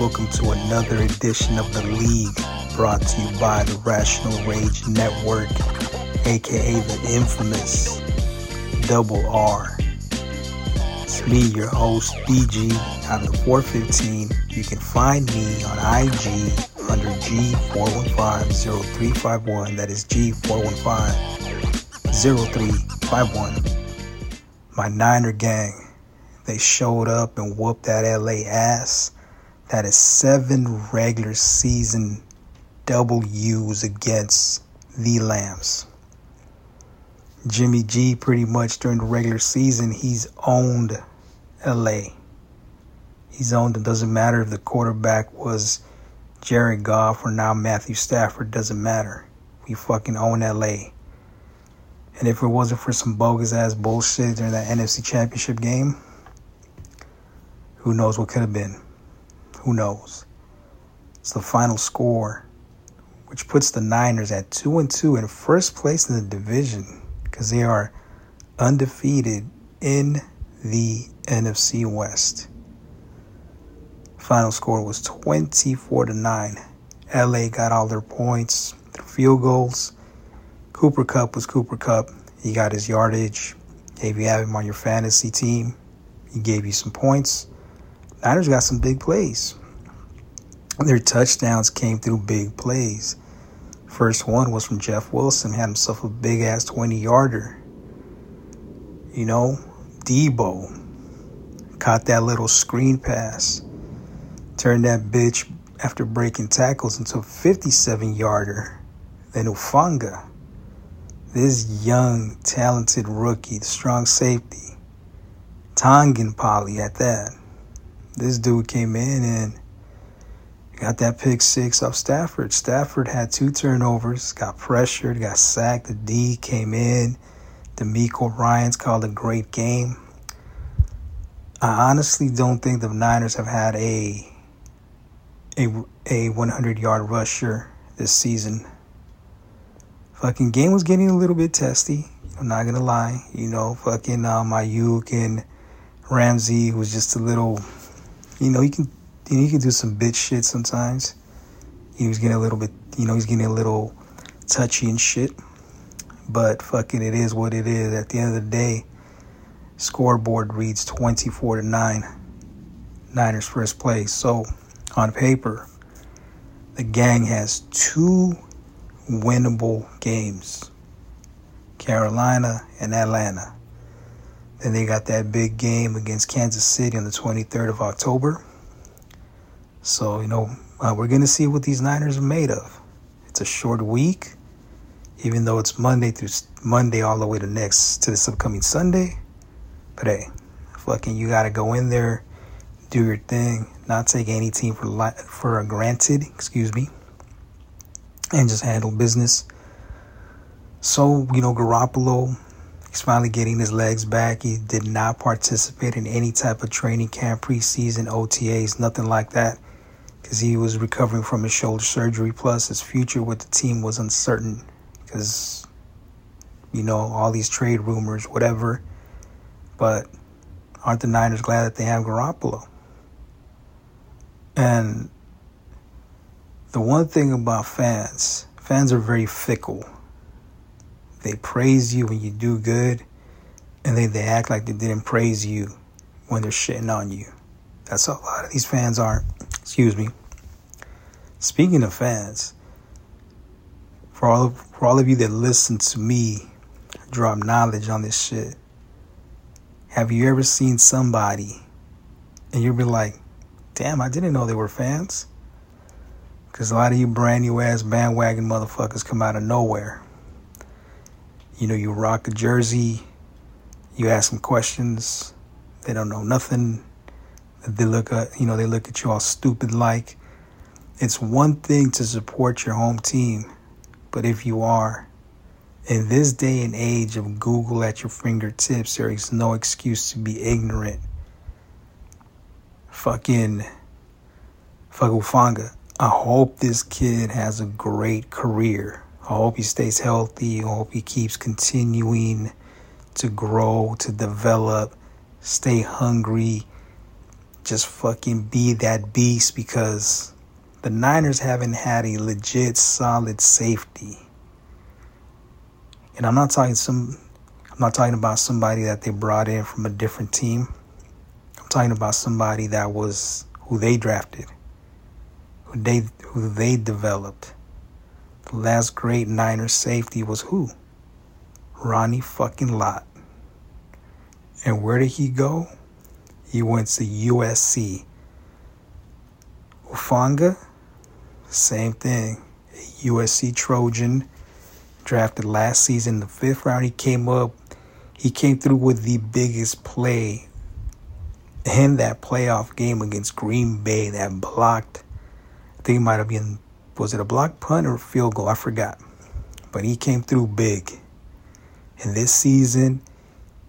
Welcome to another edition of The League brought to you by the Rational Rage Network, aka the infamous Double R. It's me, your host, DG, out of the 415. You can find me on IG under G4150351. That is G4150351. My Niner gang they showed up and whooped that LA ass. That is seven regular season W's against the Lambs. Jimmy G pretty much during the regular season he's owned LA. He's owned it. Doesn't matter if the quarterback was Jared Goff or now Matthew Stafford. Doesn't matter. We fucking own LA. And if it wasn't for some bogus ass bullshit during that NFC Championship game, who knows what could have been? Who knows? It's the final score, which puts the Niners at 2 and 2 in first place in the division because they are undefeated in the NFC West. Final score was 24 to 9. LA got all their points, their field goals. Cooper Kupp was Cooper Kupp. He got his yardage. If you have him on your fantasy team, he gave you some points. Niners got some big plays. Their touchdowns came through big plays. First one was from Jeff Wilson, had himself a big ass 20 yarder. You know, Deebo caught that little screen pass, turned that bitch after breaking tackles into a 57 yarder. Then Hufanga, this young, talented rookie, the strong safety, Tongan Poly at that this dude came in and got that pick six off Stafford. Stafford had two turnovers, got pressured, got sacked. The D came in. DeMeco Ryans called a great game. I honestly don't think the Niners have had a a a 100 yard rusher this season. Fucking game was getting a little bit testy. I'm not gonna lie. You know, fucking um, Aiyuk and Ramsey was just a little you know, he can you know, he can do some bitch shit sometimes. He was getting a little bit, you know, he's getting a little touchy and shit. But fucking it is what it is. At the end of the day, scoreboard reads 24 to 9. Niners first place. So, on paper, the gang has two winnable games. Carolina and Atlanta. Then they got that big game against Kansas City on the 23rd of October. So, you know, uh, we're going to see what these Niners are made of. It's a short week, even though it's Monday through Monday all the way to next to this upcoming Sunday. But hey, fucking, you got to go in there, do your thing, not take any team for for granted, excuse me, and just handle business. So, you know, Garoppolo He's finally getting his legs back. He did not participate in any type of training camp, preseason, OTAs, nothing like that, because he was recovering from his shoulder surgery. Plus, his future with the team was uncertain because, you know, all these trade rumors, whatever. But aren't the Niners glad that they have Garoppolo? And the one thing about fans, fans are very fickle they praise you when you do good, and then they act like they didn't praise you when they're shitting on you. That's a lot of these fans are. Excuse me. Speaking of fans, for all of, for all of you that listen to me drop knowledge on this shit, have you ever seen somebody and you'll be like, damn, I didn't know they were fans? Because a lot of you brand new ass bandwagon motherfuckers come out of nowhere you know, you rock a jersey, you ask them questions, they don't know nothing. They look at, you know, they look at you all stupid like. It's one thing to support your home team, but if you are, in this day and age of Google at your fingertips, there is no excuse to be ignorant. Fucking, fuck Hufanga. I hope this kid has a great career. I hope he stays healthy. I hope he keeps continuing to grow, to develop, stay hungry, just fucking be that beast because the Niners haven't had a legit solid safety. And I'm not talking some I'm not talking about somebody that they brought in from a different team. I'm talking about somebody that was who they drafted, who they who they developed. Last great Niners safety was who? Ronnie fucking Lott. And where did he go? He went to USC. Hufanga, same thing. A USC Trojan, drafted last season, the fifth round. He came up, he came through with the biggest play in that playoff game against Green Bay that blocked. I think it might have been, was it a block punt or field goal? I forgot. But he came through big. And this season,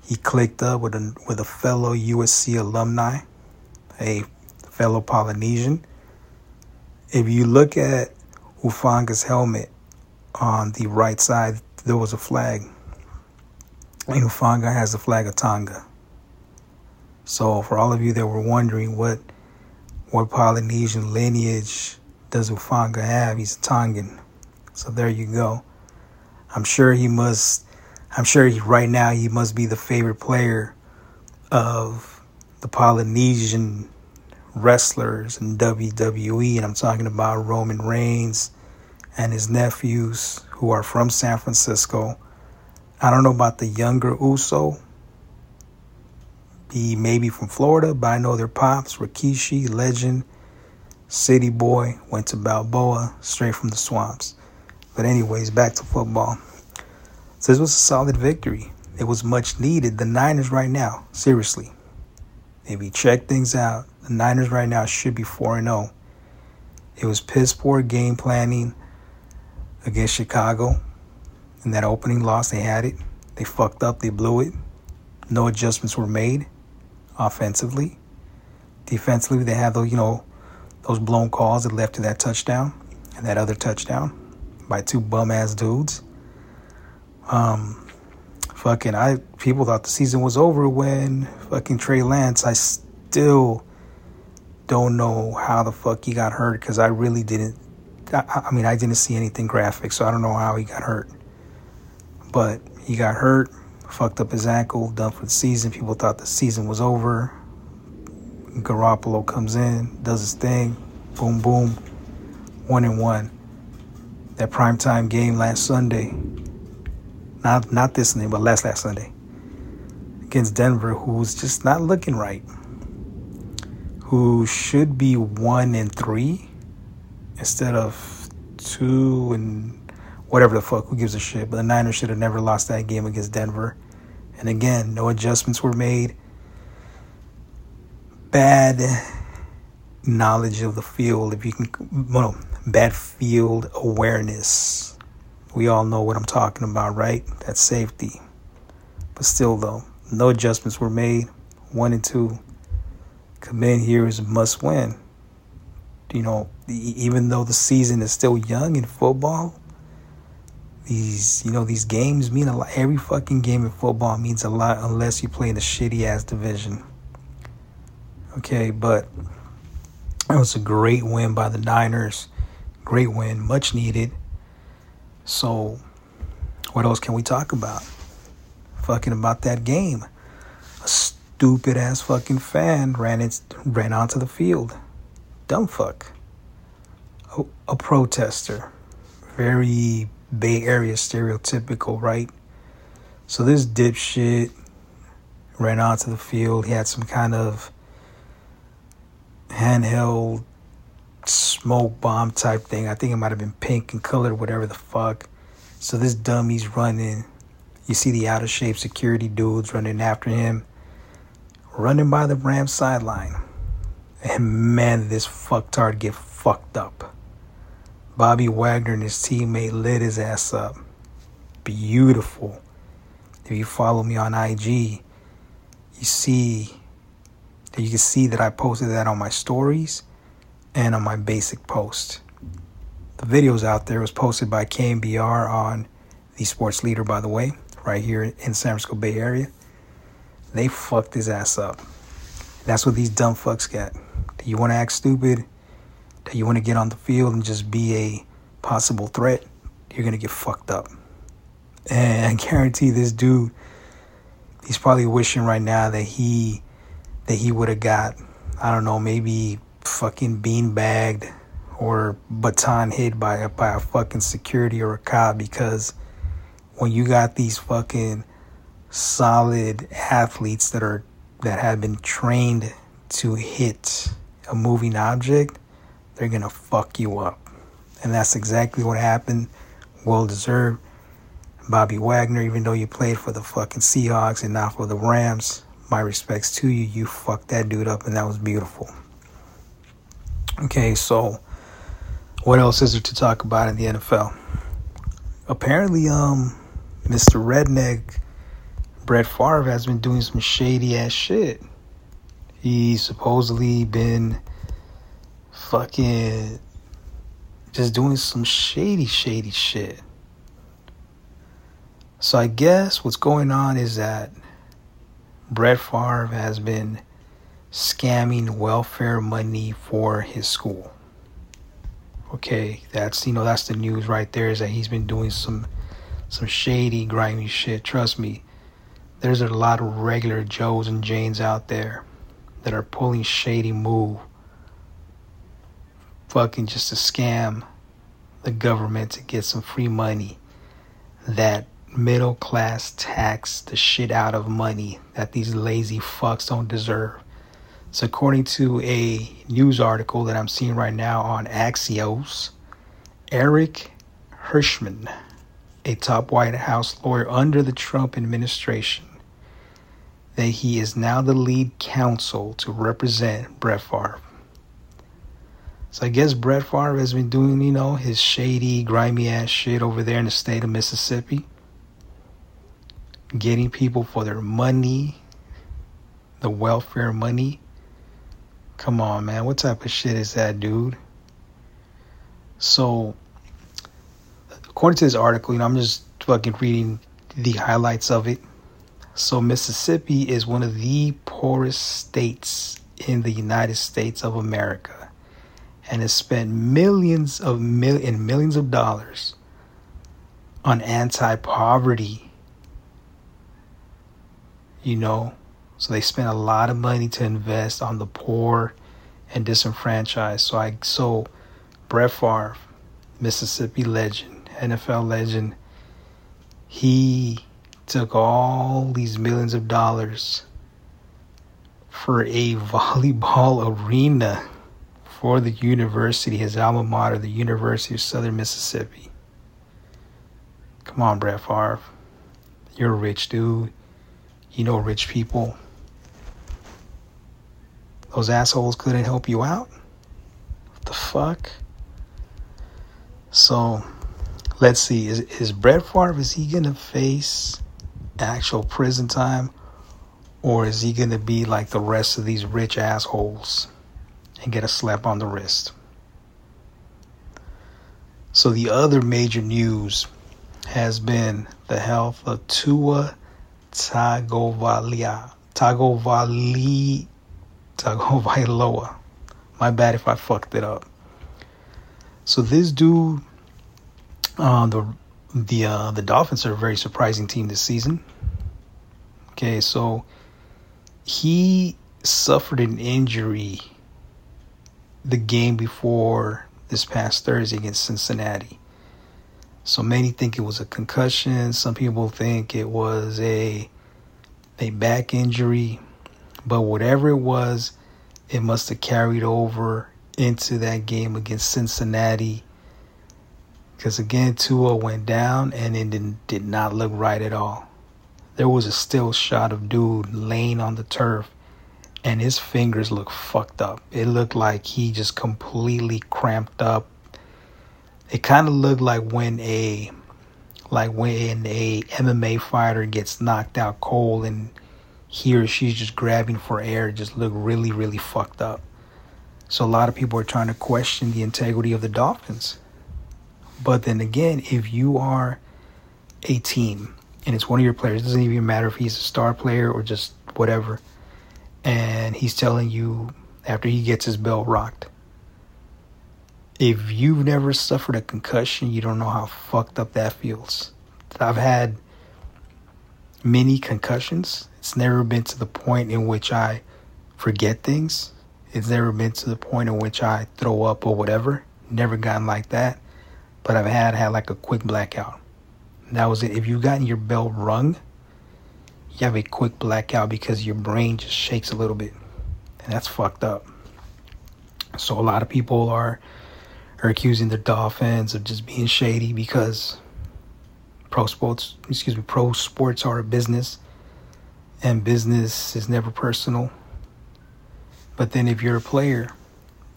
he clicked up with a with a fellow USC alumni, a fellow Polynesian. If you look at Hufanga's helmet on the right side, there was a flag. And Hufanga has the flag of Tonga. So for all of you that were wondering what what Polynesian lineage does Hufanga have, he's a Tongan. So there you go. I'm sure he must I'm sure he, right now he must be the favorite player of the Polynesian wrestlers in WWE. And I'm talking about Roman Reigns and his nephews who are from San Francisco. I don't know about the younger Uso. He may be from Florida, but I know their pops, Rikishi, Legend, City Boy, went to Balboa, straight from the swamps. But anyways, back to football. So this was a solid victory. It was much needed. The Niners right now, seriously, if you check things out, the Niners right now should be 4 0. It was piss poor game planning against Chicago. In that opening loss, they had it. They fucked up, they blew it. No adjustments were made offensively. Defensively, they had those, you know, those blown calls that led to that touchdown and that other touchdown by two bum ass dudes. Um, fucking, I people thought the season was over when fucking Trey Lance. I still don't know how the fuck he got hurt because I really didn't. I, I mean, I didn't see anything graphic, so I don't know how he got hurt. But he got hurt, fucked up his ankle, done for the season. People thought the season was over. Garoppolo comes in, does his thing, boom, boom, one and one. That primetime game last Sunday, not not this Sunday, but last last Sunday against Denver, who's just not looking right. Who should be one and three instead of two and whatever the fuck. Who gives a shit? But the Niners should have never lost that game against Denver. And again, no adjustments were made. Bad knowledge of the field, if you can, well, bad field awareness we all know what I'm talking about, right? That's safety. But still, though, no adjustments were made. One and two. Come in here is a must win. You know, even though the season is still young in football, these you know these games mean a lot. Every fucking game in football means a lot unless you play in a shitty ass division. Okay, but it was a great win by the Niners. Great win, much needed. So, what else can we talk about? Fucking about that game. A stupid ass fucking fan ran it, ran onto the field. Dumb fuck. A, a protester. Very Bay Area stereotypical, right? So this dipshit ran onto the field. He had some kind of handheld smoke bomb type thing. I think it might have been pink and color, whatever the fuck. So this dummy's running. You see the out of shape security dudes running after him, running by the Rams sideline. And man, this fucktard get fucked up. Bobby Wagner and his teammate lit his ass up. Beautiful. If you follow me on IG, you see you can see that I posted that on my stories and on my basic post. The video's out there. Was posted by KNBR on the Sports Leader, by the way, right here in San Francisco Bay Area. They fucked his ass up. That's what these dumb fucks get. Do you want to act stupid? Do you want to get on the field and just be a possible threat? You're going to get fucked up. And I guarantee this dude, he's probably wishing right now that he that he would have got, I don't know, maybe fucking bean bagged or baton hit by a, by a fucking security or a cop because when you got these fucking solid athletes that are that have been trained to hit a moving object, they're gonna fuck you up. And that's exactly what happened. Well deserved. Bobby Wagner, even though you played for the fucking Seahawks and not for the Rams, my respects to you. You fucked that dude up, and that was beautiful. Okay, so what else is there to talk about in the NFL? Apparently, um, Mr. Redneck Brett Favre has been doing some shady ass shit. He's supposedly been fucking just doing some shady, shady shit. So I guess what's going on is that Brett Favre has been scamming welfare money for his school. Okay, that's you know that's the news right there is that he's been doing some some shady, grimy shit. Trust me, there's a lot of regular Joes and Janes out there that are pulling shady move, fucking just to scam the government to get some free money that middle class tax the shit out of money that these lazy fucks don't deserve. So, according to a news article that I'm seeing right now on Axios, Eric Herschmann, a top White House lawyer under the Trump administration, that he is now the lead counsel to represent Brett Favre. So I guess Brett Favre has been doing, you know, his shady, grimy ass shit over there in the state of Mississippi getting people for their money, the welfare money. Come on, man. What type of shit is that, dude? So, according to this article, you know, I'm just fucking reading the highlights of it. So, Mississippi is one of the poorest states in the United States of America and has spent millions of mil- and millions of dollars on anti-poverty you know. So they spent a lot of money to invest on the poor and disenfranchised. So I so Brett Favre, Mississippi legend, NFL legend, he took all these millions of dollars for a volleyball arena for the university, his alma mater, the University of Southern Mississippi. Come on, Brett Favre. You're a rich dude you know, rich people, those assholes couldn't help you out? What the fuck? So, let's see. Is, is Brett Favre, is he going to face actual prison time? Or is he going to be like the rest of these rich assholes and get a slap on the wrist? So, the other major news has been the health of Tua Tagovailoa. Tagovali, Tagovailoa. My bad if I fucked it up. So this dude, uh, the the uh, the Dolphins are a very surprising team this season. Okay, so he suffered an injury the game before this past Thursday against Cincinnati. So many think it was a concussion. Some people think it was a a back injury. But whatever it was, it must have carried over into that game against Cincinnati. Because again, Tua went down and it did, did not look right at all. There was a still shot of dude laying on the turf and his fingers looked fucked up. It looked like he just completely cramped up it kind of looked like when a like when a MMA fighter gets knocked out cold and he or she's just grabbing for air, just look really, really fucked up. So a lot of people are trying to question the integrity of the Dolphins. But then again, if you are a team and it's one of your players, it doesn't even matter if he's a star player or just whatever, and he's telling you after he gets his bell rocked. If you've never suffered a concussion, you don't know how fucked up that feels. I've had many concussions. It's never been to the point in which I forget things. It's never been to the point in which I throw up or whatever. Never gotten like that. But I've had had like a quick blackout. That was it. If you've gotten your bell rung, you have a quick blackout because your brain just shakes a little bit. And that's fucked up. So a lot of people are are accusing the Dolphins of just being shady because pro sports excuse me, pro sports are a business and business is never personal. But then if you're a player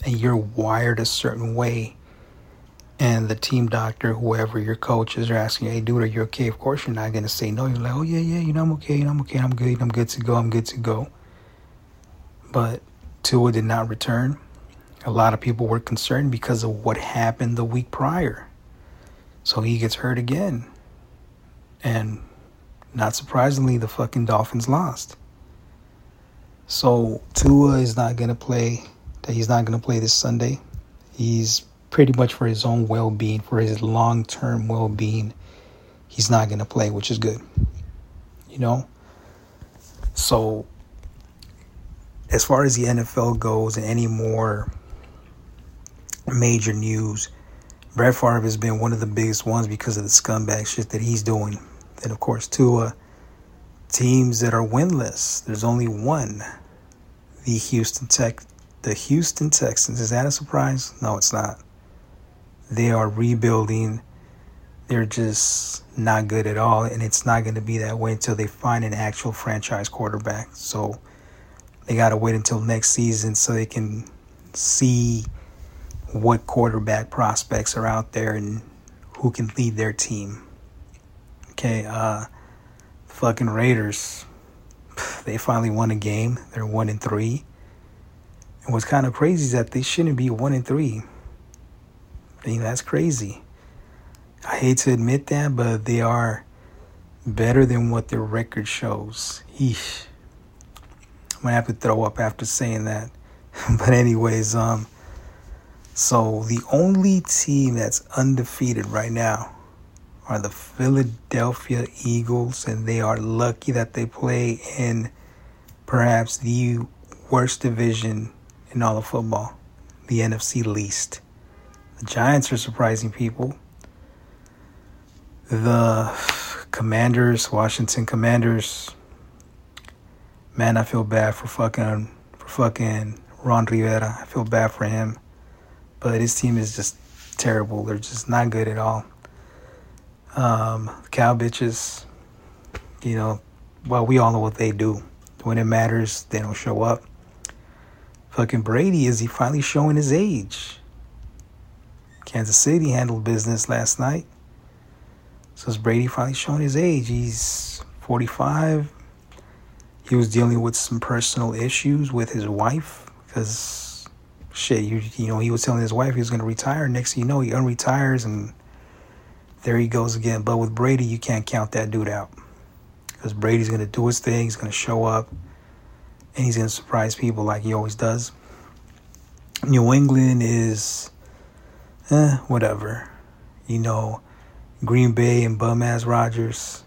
and you're wired a certain way and the team doctor, whoever your coaches are asking, hey, dude, are you okay? Of course, you're not going to say no. You're like, oh, yeah, yeah, you know, I'm okay, you know, I'm okay, I'm good, I'm good to go, I'm good to go. But Tua did not return. A lot of people were concerned because of what happened the week prior. So he gets hurt again. And not surprisingly, the fucking Dolphins lost. So Tua is not going to play. He's not going to play this Sunday. He's pretty much for his own well being, for his long term well being, he's not going to play, which is good. You know? So, as far as the NFL goes and any more major news, Brett Favre has been one of the biggest ones because of the scumbag shit that he's doing. And of course, Tua, teams that are winless, there's only one the Houston Tech the Houston Texans. Is that a surprise? No, it's not. They are rebuilding. They're just not good at all, and it's not going to be that way until they find an actual franchise quarterback. So they got to wait until next season so they can see what quarterback prospects are out there and who can lead their team. Okay, uh, fucking Raiders. They finally won a game. They're one and three. And what's kind of crazy is that they shouldn't be one and three. I mean, that's crazy. I hate to admit that, but they are better than what their record shows. I'm gonna have to throw up after saying that. but anyways, um so the only team that's undefeated right now are the Philadelphia Eagles, and they are lucky that they play in perhaps the worst division in all of football, the NFC least. The Giants are surprising people. The Commanders, Washington Commanders. Man, I feel bad for fucking for fucking Ron Rivera. I feel bad for him. But his team is just terrible. They're just not good at all. Um, cow bitches, you know, well, we all know what they do. When it matters, they don't show up. Fucking Brady, is he finally showing his age? Kansas City handled business last night. So is Brady finally showing his age? He's 45. He was dealing with some personal issues with his wife because shit, you you know, he was telling his wife he was going to retire. Next thing you know, he unretires and there he goes again. But with Brady, you can't count that dude out because Brady's going to do his thing. He's going to show up and he's going to surprise people like he always does. New England is eh, whatever. You know, Green Bay and bum ass Rodgers.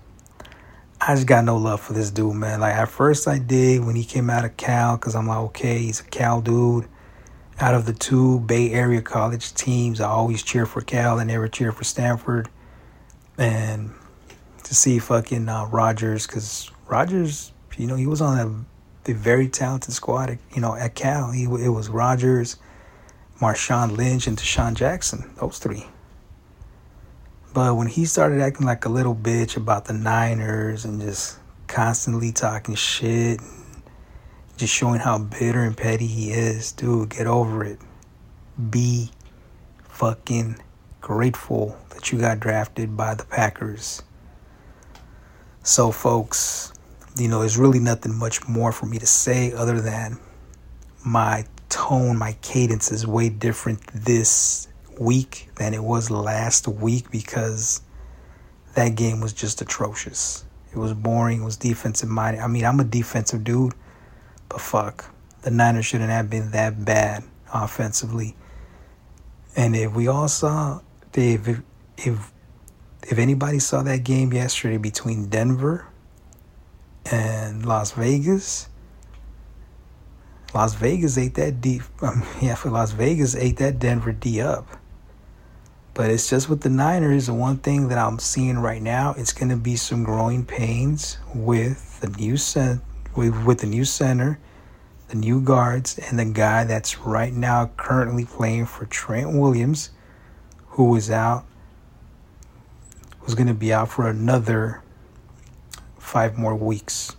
I just got no love for this dude, man. Like at first I did when he came out of Cal, cause I'm like, okay, he's a Cal dude. Out of the two Bay Area college teams, I always cheer for Cal and never cheer for Stanford. And to see fucking uh, Rodgers, cause Rodgers, you know, he was on a, a very talented squad, at, you know, at Cal. He it was Rodgers. Marshawn Lynch and DeSean Jackson, those three. But when he started acting like a little bitch about the Niners and just constantly talking shit, just showing how bitter and petty he is, dude, get over it. Be fucking grateful that you got drafted by the Packers. So, folks, you know, there's really nothing much more for me to say other than my tone, my cadence is way different this week than it was last week because that game was just atrocious. It was boring, it was defensive minded. I mean, I'm a defensive dude, But fuck, the Niners shouldn't have been that bad offensively. And if we all saw, if, if if anybody saw that game yesterday between Denver and Las Vegas, Las Vegas ate that D. Um, yeah, for Las Vegas ate that Denver D up. But it's just with the Niners. The one thing that I'm seeing right now, it's going to be some growing pains with the new cent, with, the new center, the new guards, and the guy that's right now currently playing for Trent Williams, who is out, who's going to be out for another five more weeks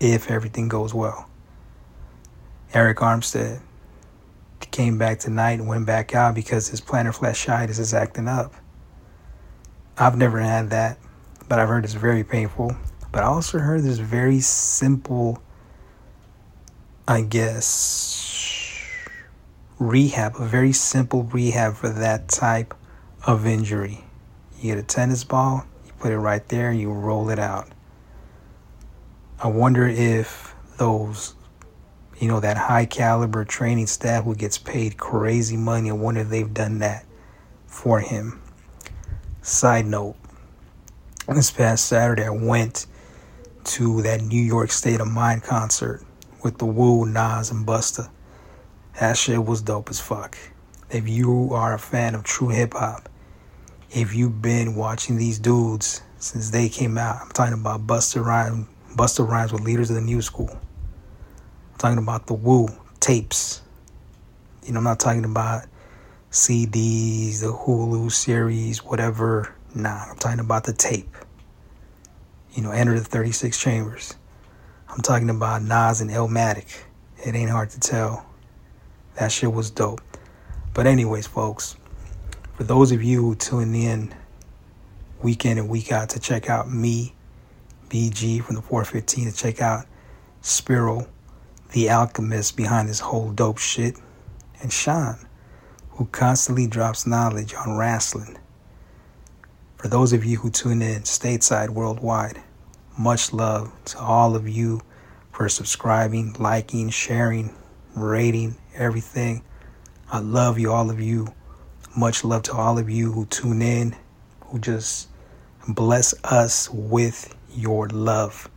if everything goes well. Arik Armstead came back tonight and went back out because his plantar fasciitis is acting up. I've never had that, but I've heard it's very painful. But I also heard this very simple, I guess, rehab, a very simple rehab for that type of injury. You get a tennis ball, you put it right there, you roll it out. I wonder if those you know, that high caliber training staff who gets paid crazy money. I wonder if they've done that for him. Side note, this past Saturday I went to that New York State of Mind concert with the Wu, Nas, and Busta. That shit was dope as fuck. If you are a fan of true hip hop, if you've been watching these dudes since they came out, I'm talking about Busta Rhymes, Busta Rhymes with Leaders of the New School I'm talking about the Wu tapes. You know, I'm not talking about CDs, the Hulu series, whatever. Nah, I'm talking about the tape. You know, Enter the 36 Chambers. I'm talking about Nas and Illmatic. It ain't hard to tell. That shit was dope. But, anyways, folks, for those of you who tune in week in and week out to check out me, BG from the 415, to check out Spiro the alchemist behind this whole dope shit, and Sean, who constantly drops knowledge on wrestling. For those of you who tune in stateside worldwide, much love to all of you for subscribing, liking, sharing, rating, everything. I love you, all of you. Much love to all of you who tune in, who just bless us with your love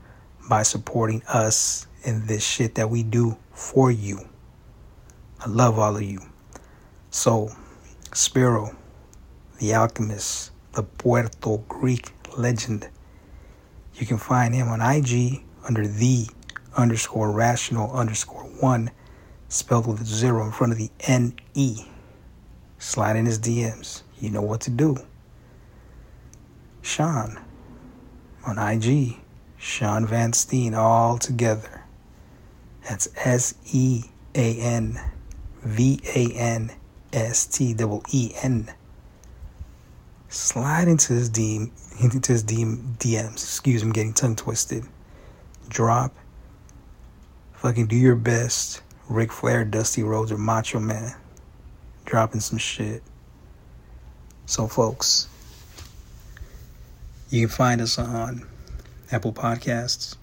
by supporting us in this shit that we do for you. I love all of you. So, Spiro, the alchemist, the Puerto Greek legend, you can find him on IG under the underscore rational underscore one, spelled with a zero in front of the N E. Slide in his DMs. You know what to do. Sean on IG, Sean Van Steen, all together. That's S E A N V A N S T double E N. Slide into his DM, into his DM, DMs. Excuse me, getting tongue twisted. Drop. Fucking do your best. Ric Flair, Dusty Rhodes, or Macho Man. Dropping some shit. So, folks, you can find us on Apple Podcasts,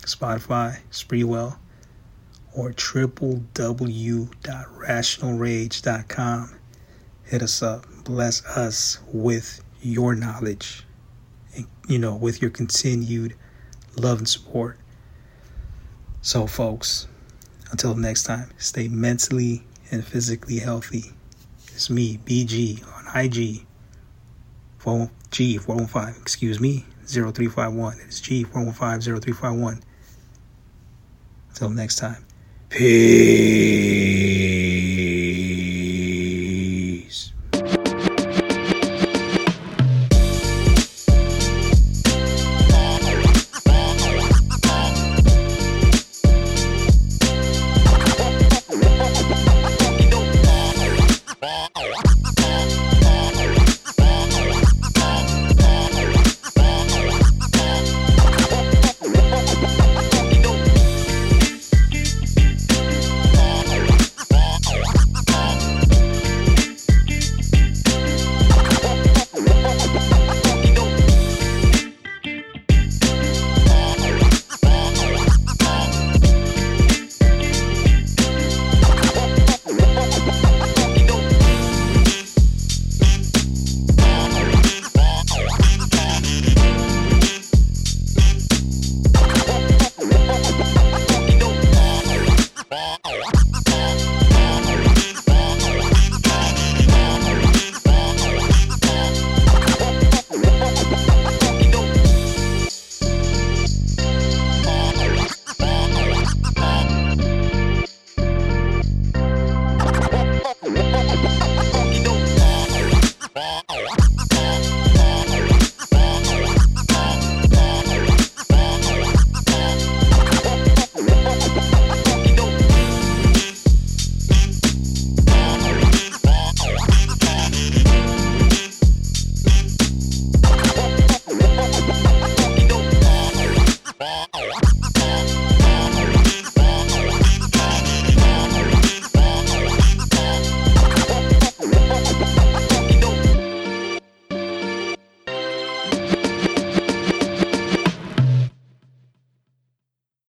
Spotify, Spreewell or www.rationalrage.com. Hit us up. Bless us with your knowledge, you know, with your continued love and support. So, folks, until next time, stay mentally and physically healthy. It's me, BG, on IG. 4, G415, excuse me, 0351. It's G415 0351. Until next time. Peace.